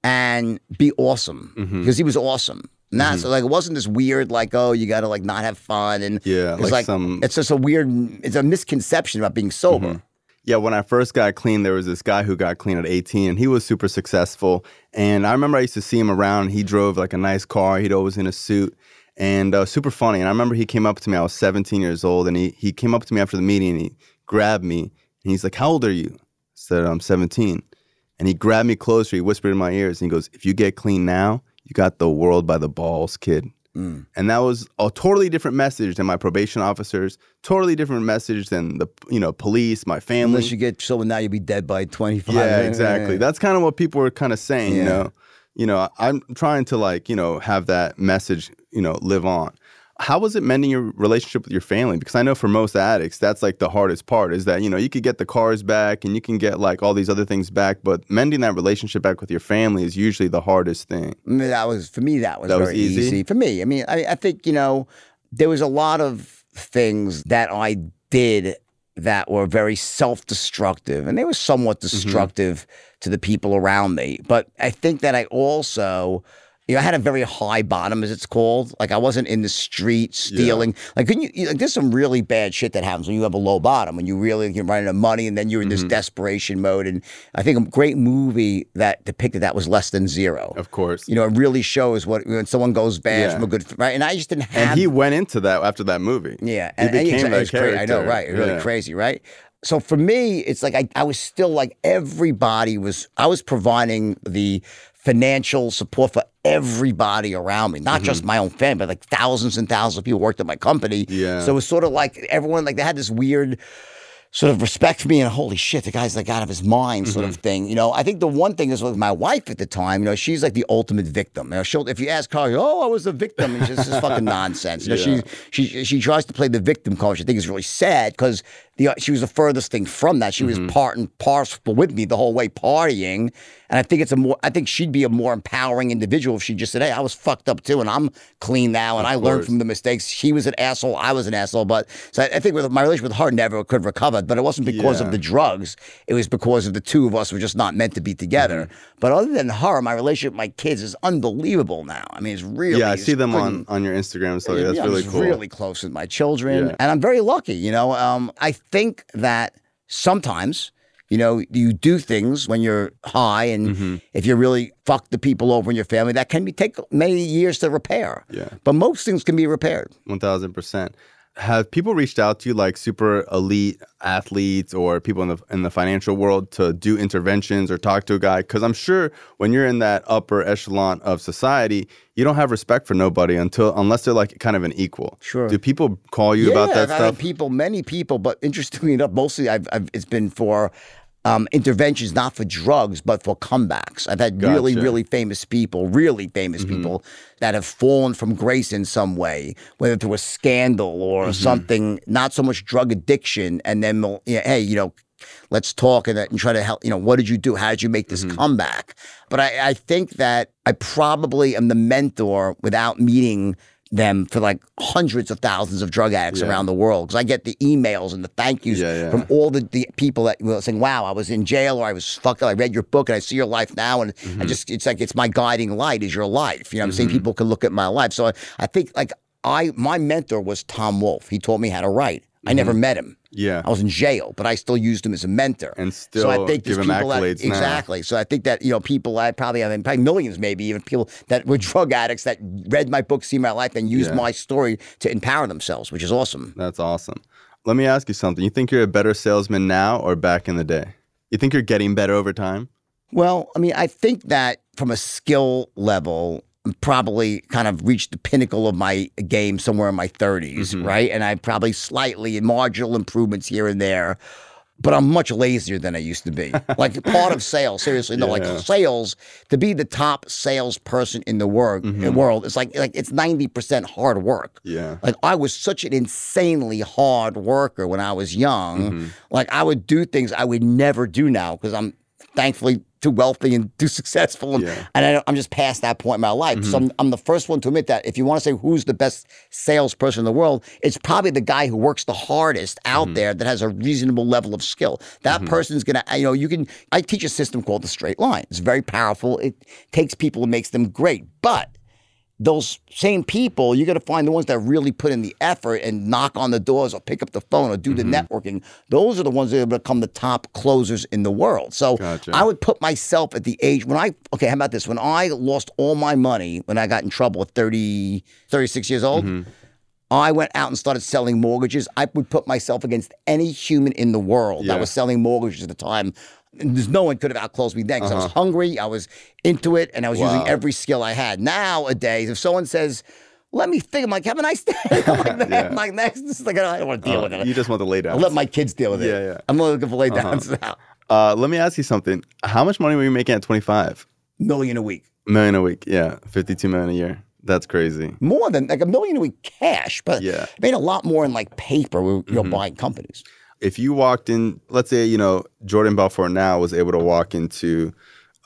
and be awesome Mm-hmm. because he was awesome. Not so like it wasn't this weird like oh you got to like not have fun and Yeah, it's like some- it's just a weird it's a misconception about being sober. Yeah, when I first got clean, there was this guy who got clean at 18, and he was super successful. And I remember I used to see him around. He drove like a nice car. He'd always in a suit, and uh, super funny. And I remember he came up to me. I was 17 years old, and he he came up to me after the meeting, and he grabbed me, and he's like, "How old are you?" I said, "I'm 17." And he grabbed me closer. He whispered in my ears, and he goes, "If you get clean now, you got the world by the balls, kid." Mm. And that was a totally different message than my probation officers. Totally different message than the you know police, my family. Unless you get sober now, you'll be dead by twenty five. Yeah, exactly. That's kind of what people were kind of saying, you know. You know, I'm trying to like, you know, have that message, you know, live on. How was it mending your relationship with your family? Because I know for most addicts, that's like the hardest part is that, you know, you could get the cars back and you can get like all these other things back, but mending that relationship back with your family is usually the hardest thing. That was for me. That was That was very easy? easy? for me. I mean, I, I think you know there was a lot of things that I did that were very self-destructive, and they were somewhat Mm-hmm. destructive to the people around me. But I think that I also. You know, I had a very high bottom, as it's called. Like I wasn't in the street stealing. Like, couldn't you? Like, there's some really bad shit that happens when you have a low bottom, when you really you're running out of money, and then you're in Mm-hmm. this desperation mode. And I think a great movie that depicted that was Less Than Zero. Of course. You know, it really shows what when someone goes bad Yeah. from a good right. And I just didn't have. And he went into that after that movie. yeah, He and, and became it's- that cra- I know, right? Really Yeah. crazy, right? So for me, it's like I, I was still like everybody was. I was providing the financial support for everybody around me, not Mm-hmm. just my own family, but like thousands and thousands of people worked at my company. Yeah. So it was sort of like everyone like they had this weird sort of respect for me and holy shit, the guy's like out of his mind sort Mm-hmm. of thing. You know, I think the one thing is with my wife at the time, you know, she's like the ultimate victim. You know, she'll if you ask her, oh, I was a victim, and she's just fucking nonsense. You know, Yeah. she she she tries to play the victim card, which I think is really sad because the she was the furthest thing from that. She Mm-hmm. was part and parcel with me the whole way partying. And I think it's a more I think she'd be a more empowering individual if she just said, Hey, I was fucked up too, and I'm clean now, and I learned from the mistakes. She was an asshole, I was an asshole. But so I, I think with my relationship with her never could recover. But it wasn't because Yeah. of the drugs. It was because of the two of us were just not meant to be together. Mm-hmm. But other than her, my relationship with my kids is unbelievable now. I mean, it's really Yeah, I see them on, on your Instagram story. That's yeah, really cool. really close with my children, Yeah. and I'm very lucky. You know, um, I think that sometimes, you know, you do things when you're high, and Mm-hmm. if you really fuck the people over in your family, that can be take many years to repair. Yeah. but most things can be repaired. One thousand percent. Have people reached out to you, like super elite athletes or people in the in the financial world, to do interventions or talk to a guy? Because I'm sure when you're in that upper echelon of society, you don't have respect for nobody until unless they're like kind of an equal. Sure. Do people call you yeah, about that I've stuff? people, many people, but interestingly enough, mostly I've, I've it's been for um, interventions, not for drugs, but for comebacks. I've had really, Gotcha. really famous people, really famous Mm-hmm. people that have fallen from grace in some way, whether through a scandal or Mm-hmm. something, not so much drug addiction, and then, you know, hey, you know, let's talk and, and try to help. You know, what did you do? How did you make this Mm-hmm. comeback? But I, I think that I probably am the mentor without meeting them for like hundreds of thousands of drug addicts Yeah. around the world because I get the emails and the thank yous Yeah, yeah. from all the, the people that were saying, "Wow, I was in jail or I was fucked up. I read your book and I see your life now, and Mm-hmm. I just it's like it's my guiding light is your life. You know, what I'm saying people can look at my life. So I, I think like I my mentor was Tom Wolfe. He taught me how to write. I never mm-hmm. met him. Yeah. I was in jail, but I still used him as a mentor. And so I still think give him that, accolades now. exactly. So I think that you know people I probably have probably millions, maybe even people that were drug addicts that read my book, see my life, and used Yeah. my story to empower themselves, which is awesome. That's awesome. Let me ask you something. You think you're a better salesman now or back in the day? You think you're getting better over time? Well, I mean, I think that from a skill level, probably kind of reached the pinnacle of my game somewhere in my 30s, right? And I probably slightly marginal improvements here and there. But I'm much lazier than I used to be. Like part of sales, seriously, no, Yeah. like sales to be the top salesperson in the world, world, it's like like it's ninety percent hard work. Yeah. Like I was such an insanely hard worker when I was young. Mm-hmm. Like I would do things I would never do now because I'm thankfully too wealthy and too successful, and, Yeah. Mm-hmm. and I, I'm just past that point in my life. So I'm, I'm the first one to admit that if you want to say who's the best salesperson in the world, it's probably the guy who works the hardest out Mm-hmm. there that has a reasonable level of skill. That person's gonna, you know, you can. I teach a system called the straight line. It's very powerful. It takes people and makes them great, but those same people, you got to find the ones that really put in the effort and knock on the doors or pick up the phone or do the Mm-hmm. networking. Those are the ones that are going to become the top closers in the world. So Gotcha. I would put myself at the age when I, okay, how about this? When I lost all my money, when I got in trouble at 30, 36 years old, Mm-hmm. I went out and started selling mortgages. I would put myself against any human in the world Yeah. that was selling mortgages at the time. There's no one could have outclosed me then because I was Uh-huh. hungry, I was into it, and I was Wow. using every skill I had. Nowadays, if someone says, let me think, I'm like, have a nice day. I'm like, Yeah. I'm like next, this is like, I don't want to deal Uh, with it. you just want to lay down. I'll let my kids deal with it. Yeah, yeah. Uh-huh. I'm looking for lay downs now. uh, let me ask you something. How much money were you making at 25? Million a week. Million a week. Yeah. 52 million a year. That's crazy. More than like a million a week cash, but Yeah. Made a lot more in like paper. We, you know, buying companies. If you walked in, let's say, you know, Jordan Belfort now was able to walk into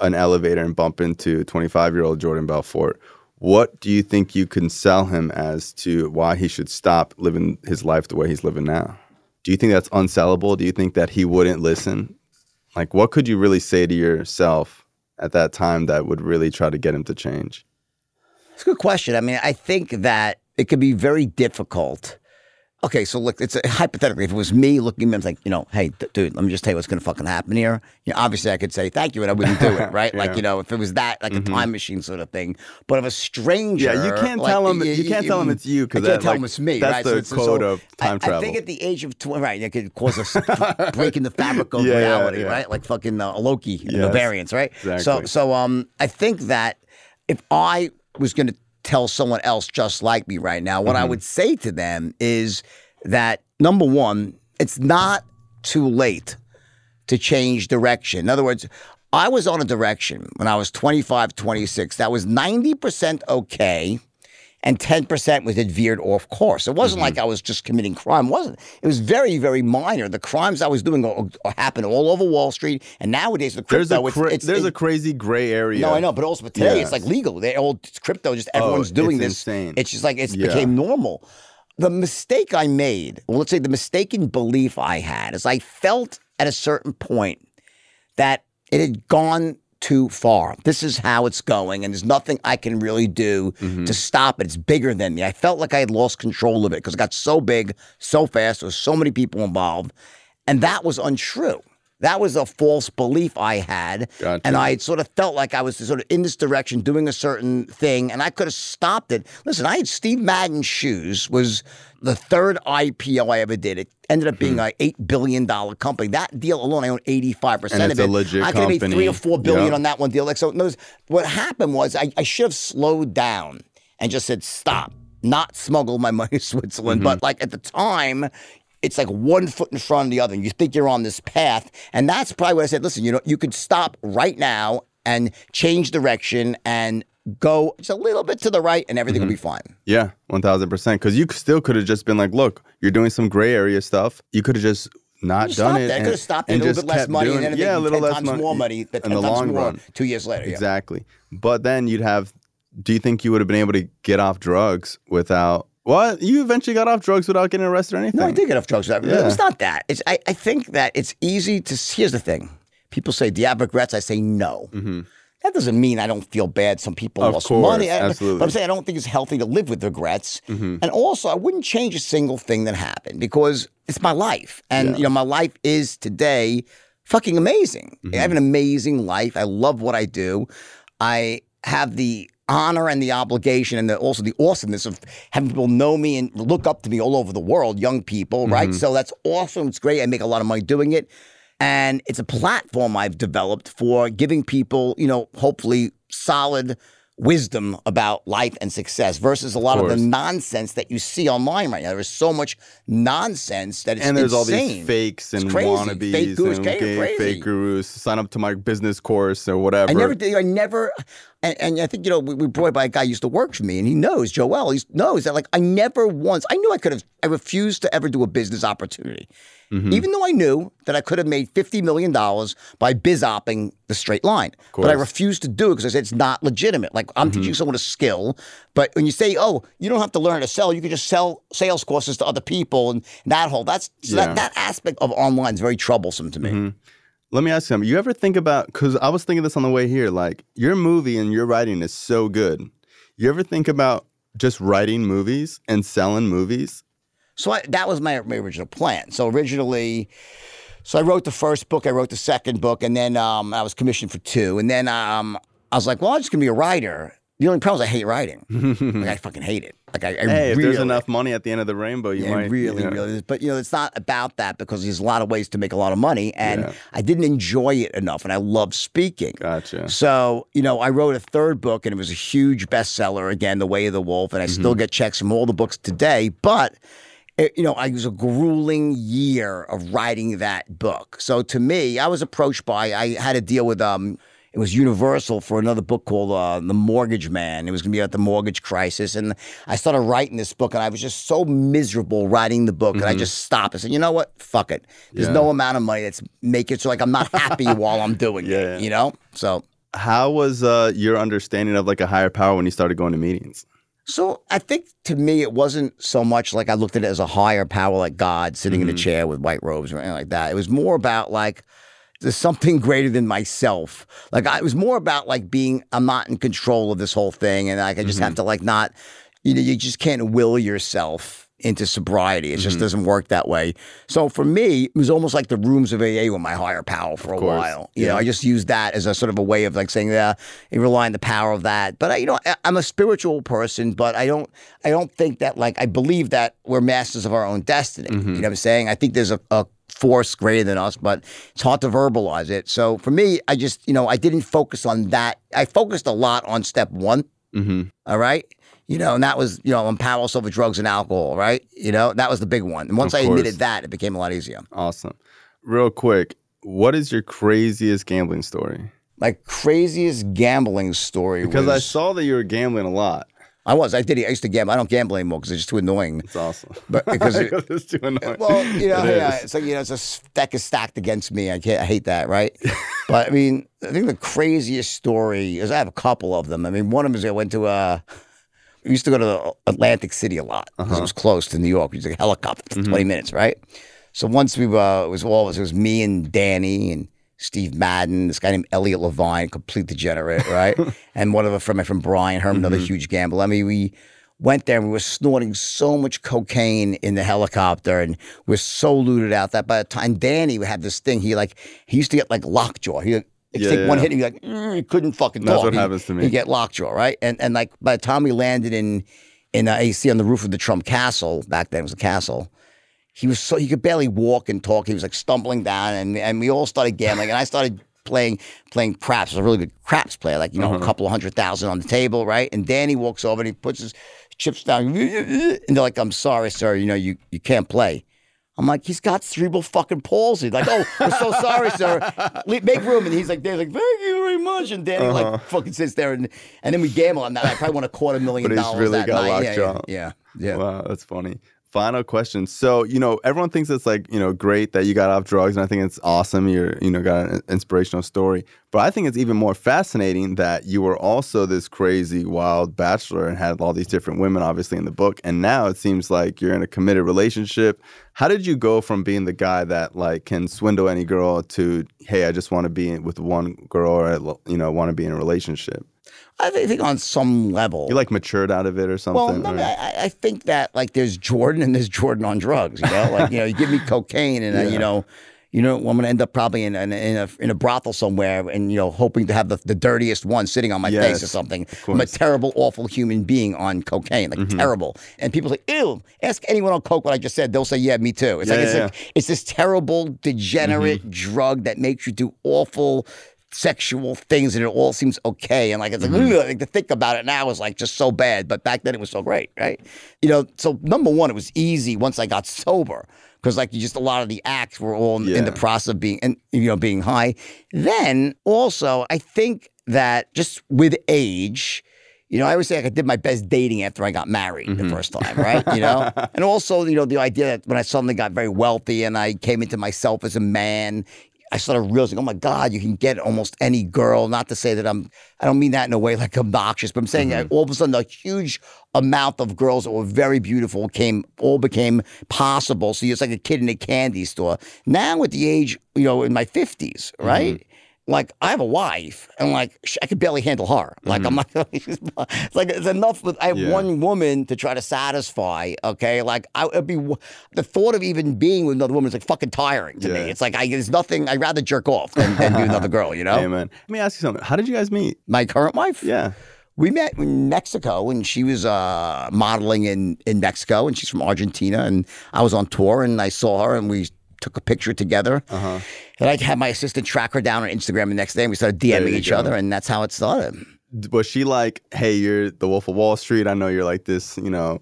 an elevator and bump into 25 year old Jordan Belfort, what do you think you can sell him as to why he should stop living his life the way he's living now? Do you think that's unsellable? Do you think that he wouldn't listen? Like, what could you really say to yourself at that time that would really try to get him to change? It's a good question. I mean, I think that it could be very difficult. Okay, so look, it's a, hypothetically, if it was me looking at him, like, you know, hey, d- dude, let me just tell you what's going to fucking happen here. You know, obviously, I could say thank you, and I wouldn't do it, right? Like, you know, if it was that, like a time machine sort of thing. But if a stranger, Yeah, you can't like, tell him. y- You can't y- tell him it's you I because can't tell him it's me, That's right? the So it's- so code of time I, travel. I think at the age of 20, right, it could cause us breaking the fabric of Yeah, yeah, reality, yeah. right? Like fucking uh, Loki and the variants, right? So, so um, I think that if I was going to tell someone else just like me right now, what I mm-hmm. would say to them is that number one, it's not too late to change direction. In other words, I was on a direction when I was 25, 26 that was 90% okay and 10% was it veered off course. It wasn't like mm-hmm. I was just committing crime. It wasn't. It was very, very minor. The crimes I was doing are, are happened all over Wall Street. And nowadays, the there's crypto, a it's, cra- it's, there's it- a crazy gray area. no, I know, but also but today Yes. it's like legal. They all it's crypto, just everyone's oh, doing it's this. insane. It's just like it Yeah. became normal. The mistake I made, well, let's say the mistaken belief I had, is I felt at a certain point that it had gone too far. This is how it's going, and there's nothing I can really do Mm-hmm. to stop it. It's bigger than me. I felt like I had lost control of it because it got so big, so fast. There was so many people involved, and that was untrue. That was a false belief I had. Gotcha. And I sort of felt like I was sort of in this direction doing a certain thing and I could have stopped it. Listen, I had Steve Madden shoes was the third IPO I ever did. It ended up Hmm. being an eight billion dollar company. That deal alone, I own eighty five percent of it's it. a legit I could have made three or four billion on that one deal. Like so, what happened was I, I should have slowed down and just said stop, not smuggle my money to Switzerland. Mm-hmm. But like at the time. It's like one foot in front of the other. And you think you're on this path. And that's probably what I said. Listen, you know, you could stop right now and change direction and go just a little bit to the right and everything will mm-hmm. be fine. Yeah, one thousand percent. Because you still could have just been like, "Look, you're doing some gray area stuff. You could have just not done it. that. I could have stopped it a and little just bit less money doing and then yeah, a little 10 less times money more money, but in 10 the times long more run. two years later. yeah. Exactly. But then you'd have. Do you think you would have been able to get off drugs without? What you eventually got off drugs without getting arrested or anything? No, I did get off drugs. Yeah. It's not that. It's I, I think that it's easy to. Here's the thing: people say, "Do you have regrets?" I say, "No." Mm-hmm. That doesn't mean I don't feel bad. Some people Mm-hmm. Of lost course, money. I- absolutely. Mm-hmm. But I'm saying I don't think it's healthy to live with regrets. And also, I wouldn't change a single thing that happened because it's my life, and Yeah. you know, my life is today fucking amazing. Mm-hmm. I have an amazing life. I love what I do. I have the honor and the obligation and the, also the awesomeness of having people know me and look up to me all over the world, young people, right? Mm-hmm. So that's awesome. It's great. I make a lot of money doing it. And it's a platform I've developed for giving people, you know, hopefully solid wisdom about life and success versus a lot of, the nonsense that you see online right now. There is so much nonsense that it's and there's all these fakes and wannabes Fake gurus, and gay fake gurus. Sign up to my business course or whatever. I never did. I never, and, and I think you know we, we brought by a guy who used to work for me, and he knows Joel. He knows that like I never once. I knew I could have. I refused to ever do a business opportunity, Mm-hmm. even though I knew that I could have made fifty million dollars by biz opping the straight line. But I refused to do it because I said it's not legitimate. Like I'm Mm-hmm. teaching someone a skill, but when you say, "Oh, you don't have to learn how to sell," you can just sell sales courses to other people, and that whole that's so Yeah. that that aspect of online is very troublesome to me. Let me ask you something. You ever think about because I was thinking this on the way here, like your movie and your writing is so good. You ever think about just writing movies and selling movies? So I, that was my, my original plan. So originally, so I wrote the first book, I wrote the second book, and then um, I was commissioned for two. And then um, I was like, well, I'm just gonna be a writer. The only problem is I hate writing. like I fucking hate it. Like I, I Hey, if there's enough money at the end of the rainbow, you yeah, might really, you know. really. But you know, it's not about that because there's a lot of ways to make a lot of money, and Yeah. I didn't enjoy it enough, and I love speaking. Gotcha. So, you know, I wrote a third book and it was a huge bestseller again, The Way of the Wolf, and I Mm-hmm. still get checks from all the books today. But, it, you know, I was a grueling year of writing that book. So to me, I was approached by, I had to deal with, um, it was Universal for another book called uh, The Mortgage Man. It was going to be about the mortgage crisis. And I started writing this book, and I was just so miserable writing the book. And I just stopped. I said, you know what? Fuck it. There's Mm-hmm. Yeah. no amount of money that's make it so like I'm not happy while I'm doing Yeah. it. You know? So How was uh, your understanding of like a higher power when you started going to meetings? So I think to me, it wasn't so much like I looked at it as a higher power, like God sitting in a chair with white robes or anything like that. It was more about like there's something greater than myself. Like I, it was more about like being I'm not in control of this whole thing, and like I just have mm-hmm. to like not, you know, you just can't will yourself into sobriety. It just doesn't work that way. So for me, it was almost like the rooms of AA were my higher power for a course. while. You know, I just used that as a sort of a way of like saying, yeah, you rely on the power of that. But I, you know, I- I'm a spiritual person, but I don't, I don't think that like I believe that we're masters of our own destiny. You know what I'm saying? I think there's a, a force greater than us, but it's hard to verbalize it. So for me, I just, you know, I didn't focus on that. I focused a lot on step one. Mm-hmm. All right. You know, and that was, you know, I'm powerless over drugs and alcohol, right? You know, that was the big one. And once I admitted that, it became a lot easier. Awesome. Real quick, what is your craziest gambling story? My craziest gambling story Because I saw that you were gambling a lot. I was. I did. I used to gamble. I don't gamble anymore because it's just too annoying. It's awesome. But because it- it's too annoying. Well, you know, It yeah, it's like you know, it's a deck is stacked against me. I can't. I hate that, right? but I mean, I think the craziest story is I have a couple of them. I mean, one of them is I went to uh We used to go to Atlantic City a lot because it uh-huh. was close to New York. We used to take a helicopter for mm-hmm. twenty minutes, right? So once we uh, it was all of us. It was me and Danny and Steve Madden, this guy named Elliot Lavigne, complete degenerate, right? and one of a friend, my friend Brian Herman, another mm-hmm. huge gambler. I mean, we went there and we were snorting so much cocaine in the helicopter and we're so looted out that by the time Danny had this thing, he like he used to get like lockjaw. He like, Yeah, take one yeah. hit and he like "Mm," he couldn't fucking That's talk. That's what happens to me. You get lockjaw, right? And and like by the time we landed in in uh, AC on the roof of the Trump Castle back then it was a castle. He was so he could barely walk and talk. He was like stumbling down, and and we all started gambling, and I started playing playing craps. I was a really good craps player, like you know, Uh-huh. a couple of hundred thousand on the table, right? And Danny walks over and he puts his chips down, and they're like, "I'm sorry, sir, you know, you you can't play." I'm like, he's got cerebral fucking palsy. Like, oh, we're so sorry, sir. Make room. And he's like, they're like, thank you very much. And Danny like fucking sits there and and then we gamble on that. I probably won a quarter million Uh-huh. But he's dollars really that got night. Yeah, yeah, yeah. yeah. Wow, that's funny. Final question. So, you know, everyone thinks it's like, you know, great that you got off drugs, and I think it's awesome. You're, you know, got an inspirational story. But I think it's even more fascinating that you were also this crazy, wild bachelor and had all these different women, obviously, in the book. And now it seems like you're in a committed relationship. How did you go from being the guy that like can swindle any girl to, hey, I just want to be with one girl or, you know, want to be in a relationship? I think on some level. You like matured out of it or something? Well, no, or- I, I- think that like there's Jordan and there's Jordan on drugs. You know, like you know, you give me cocaine and uh, you know, you know, I'm going to end up probably in, in, in a in a brothel somewhere, and you know, hoping to have the, the dirtiest one sitting on my face or something. I'm a terrible, awful human being on cocaine, like Mm-hmm. terrible. And people say, "Ew." Ask anyone on coke what I just said; they'll say, "Yeah, me too." It's Yeah, like it's yeah, like it's this terrible, degenerate Mm-hmm. drug that makes you do awful. Sexual things and it all seems okay and like it's like, Mm-hmm. like to think about it now is like just so bad, but back then it was so great, right? You know, so number one, it was easy once I got sober because like you just a lot of the acts were all in, in the process of being and you know being high. Then also, I think that just with age. You know, I always say like I did my best dating after I got married Mm-hmm. the first time, right? You know, and also, you know, the idea that when I suddenly got very wealthy and I came into myself as a man, I started realizing, oh my God, you can get almost any girl. Not to say that I'm, I don't mean that in a way like obnoxious, but I'm saying that mm-hmm. all of a sudden a huge amount of girls that were very beautiful came, all became possible. So it's like a kid in a candy store. Now at the age, you know, in my 50s, right? Like I have a wife, and like I could barely handle her. Like I'm not. it's like it's enough with I have Yeah. one woman to try to satisfy. Okay, like I would be the thought of even being with another woman is like fucking tiring to me. It's like I there's nothing. I'd rather jerk off than, than do another girl. You know, man. Let me ask you something. How did you guys meet? my current wife. Yeah. We met in Mexico, and she was uh, modeling in in Mexico, and she's from Argentina, and I was on tour, and I saw her, and we took a picture together. Uh-huh. And I had my assistant track her down on Instagram the next day, and we started DMing each go. other, and that's how it started. Was she like, hey, you're the Wolf of Wall Street? I know you're like this, you know,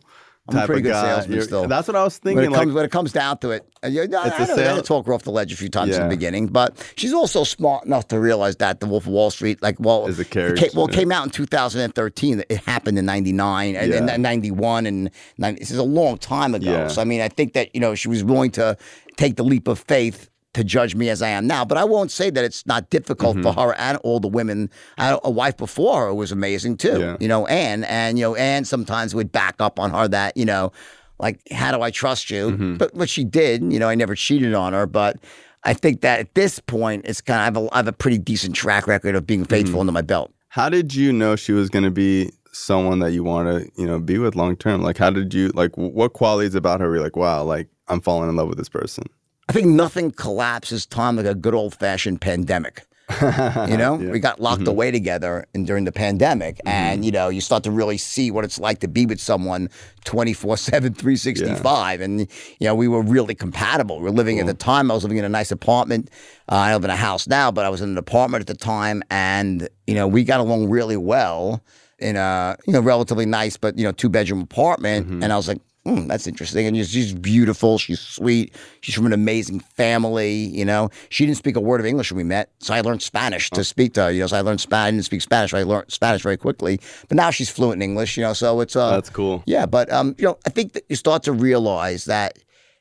I'm a pretty of good guy. salesman You're- still. That's what I was When thinking. it comes when it comes down to it, uh, yeah, I, know, I had to talk her off the ledge a few times in the beginning, but she's also smart enough to realize that the Wolf of Wall Street, like, well, Is a it character, ca- well, it yeah. came out in 2013. It happened in '99 and, Yeah. and 91, and 90, this is a long time ago. Yeah. So I mean, I think that you know she was willing to take the leap of faith. To judge me as I am now, but I won't say that it's not difficult Mm-hmm. for her and all the women. I a wife before her was amazing too. Yeah. You know, Anne, and you know, Anne sometimes would back up on her that you know, like how do I trust you? Mm-hmm. But what she did, you know, I never cheated on her, but I think that at this point, it's kind of I have a, I have a pretty decent track record of being faithful Mm-hmm. under my belt. how did you know she was going to be someone that you want to, you know, be with long term? Like, how did you, like, what qualities about her were you like, wow, like, I'm falling in love with this person? I think nothing collapses time like a good old fashioned pandemic. You know, we got locked Mm-hmm. away together and during the pandemic, and you know, you start to really see what it's like to be with someone 24 7, 365. And, you know, we were really compatible. We were living at the time, I was living in a nice apartment. Uh, I live in a house now, but I was in an apartment at the time, and, you know, we got along really well in a, you know, relatively nice, but, you know, two bedroom apartment. Mm-hmm. And I was like, Hmm, that's interesting. And she's, beautiful. She's sweet. She's from an amazing family. You know, she didn't speak a word of English when we met, so I learned Spanish Oh. to speak to her. You know, so I learned Spanish. I didn't speak Spanish. I learned Spanish very quickly. But now she's fluent in English. You know, so it's uh, That's cool. yeah. But um, you know, I think that you start to realize that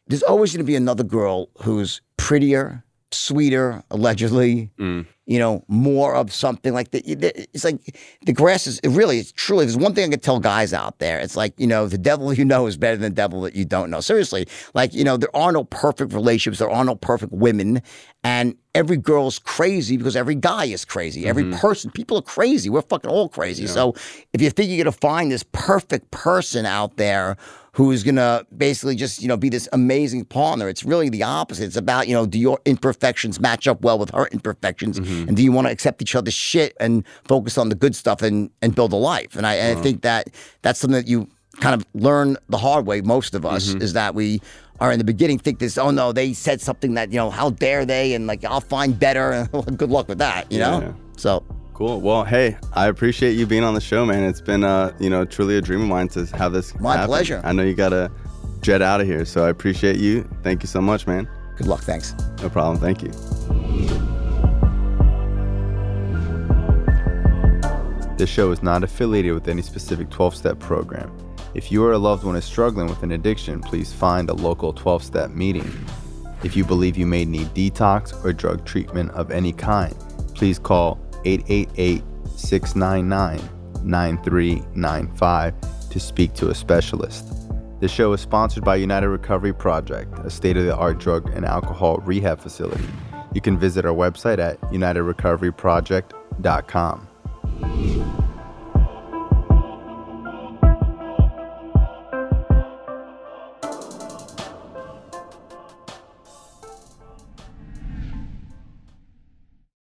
there's always going to be another girl who's prettier, sweeter, allegedly. Mm. You know, more of something like that. It's like the grass is it really, it's truly, there's one thing I could tell guys out there. It's like, you know, the devil you know is better than the devil that you don't know. Seriously, like, you know, there are no perfect relationships, there are no perfect women. And every girl's crazy because every guy is crazy. Every Mm-hmm. person, people are crazy. We're fucking all crazy. So if you think you're gonna find this perfect person out there who's gonna basically just, you know, be this amazing partner, it's really the opposite. It's about, you know, do your imperfections match up well with her imperfections? Mm-hmm. And do you want to accept each other's shit and focus on the good stuff and, and build a life? And I, and I think that that's something that you kind of learn the hard way, most of us, Mm-hmm. is that we are in the beginning think this, oh no, they said something that, you know, how dare they? And like, I'll find better. Good luck with that, you know? So, Cool. Well, hey, I appreciate you being on the show, man. It's been, uh, you know, truly a dream of mine to have this. My happen. pleasure. I know you gotta jet out of here, so I appreciate you. Thank you so much, man. good luck. Thanks. No problem. Thank you. This show is not affiliated with any specific 12 step program. If you or a loved one is struggling with an addiction, please find a local 12 step meeting. If you believe you may need detox or drug treatment of any kind, please call 888 699 9395 to speak to a specialist. This show is sponsored by United Recovery Project, a state of the art drug and alcohol rehab facility. You can visit our website at unitedrecoveryproject.com. Thank you.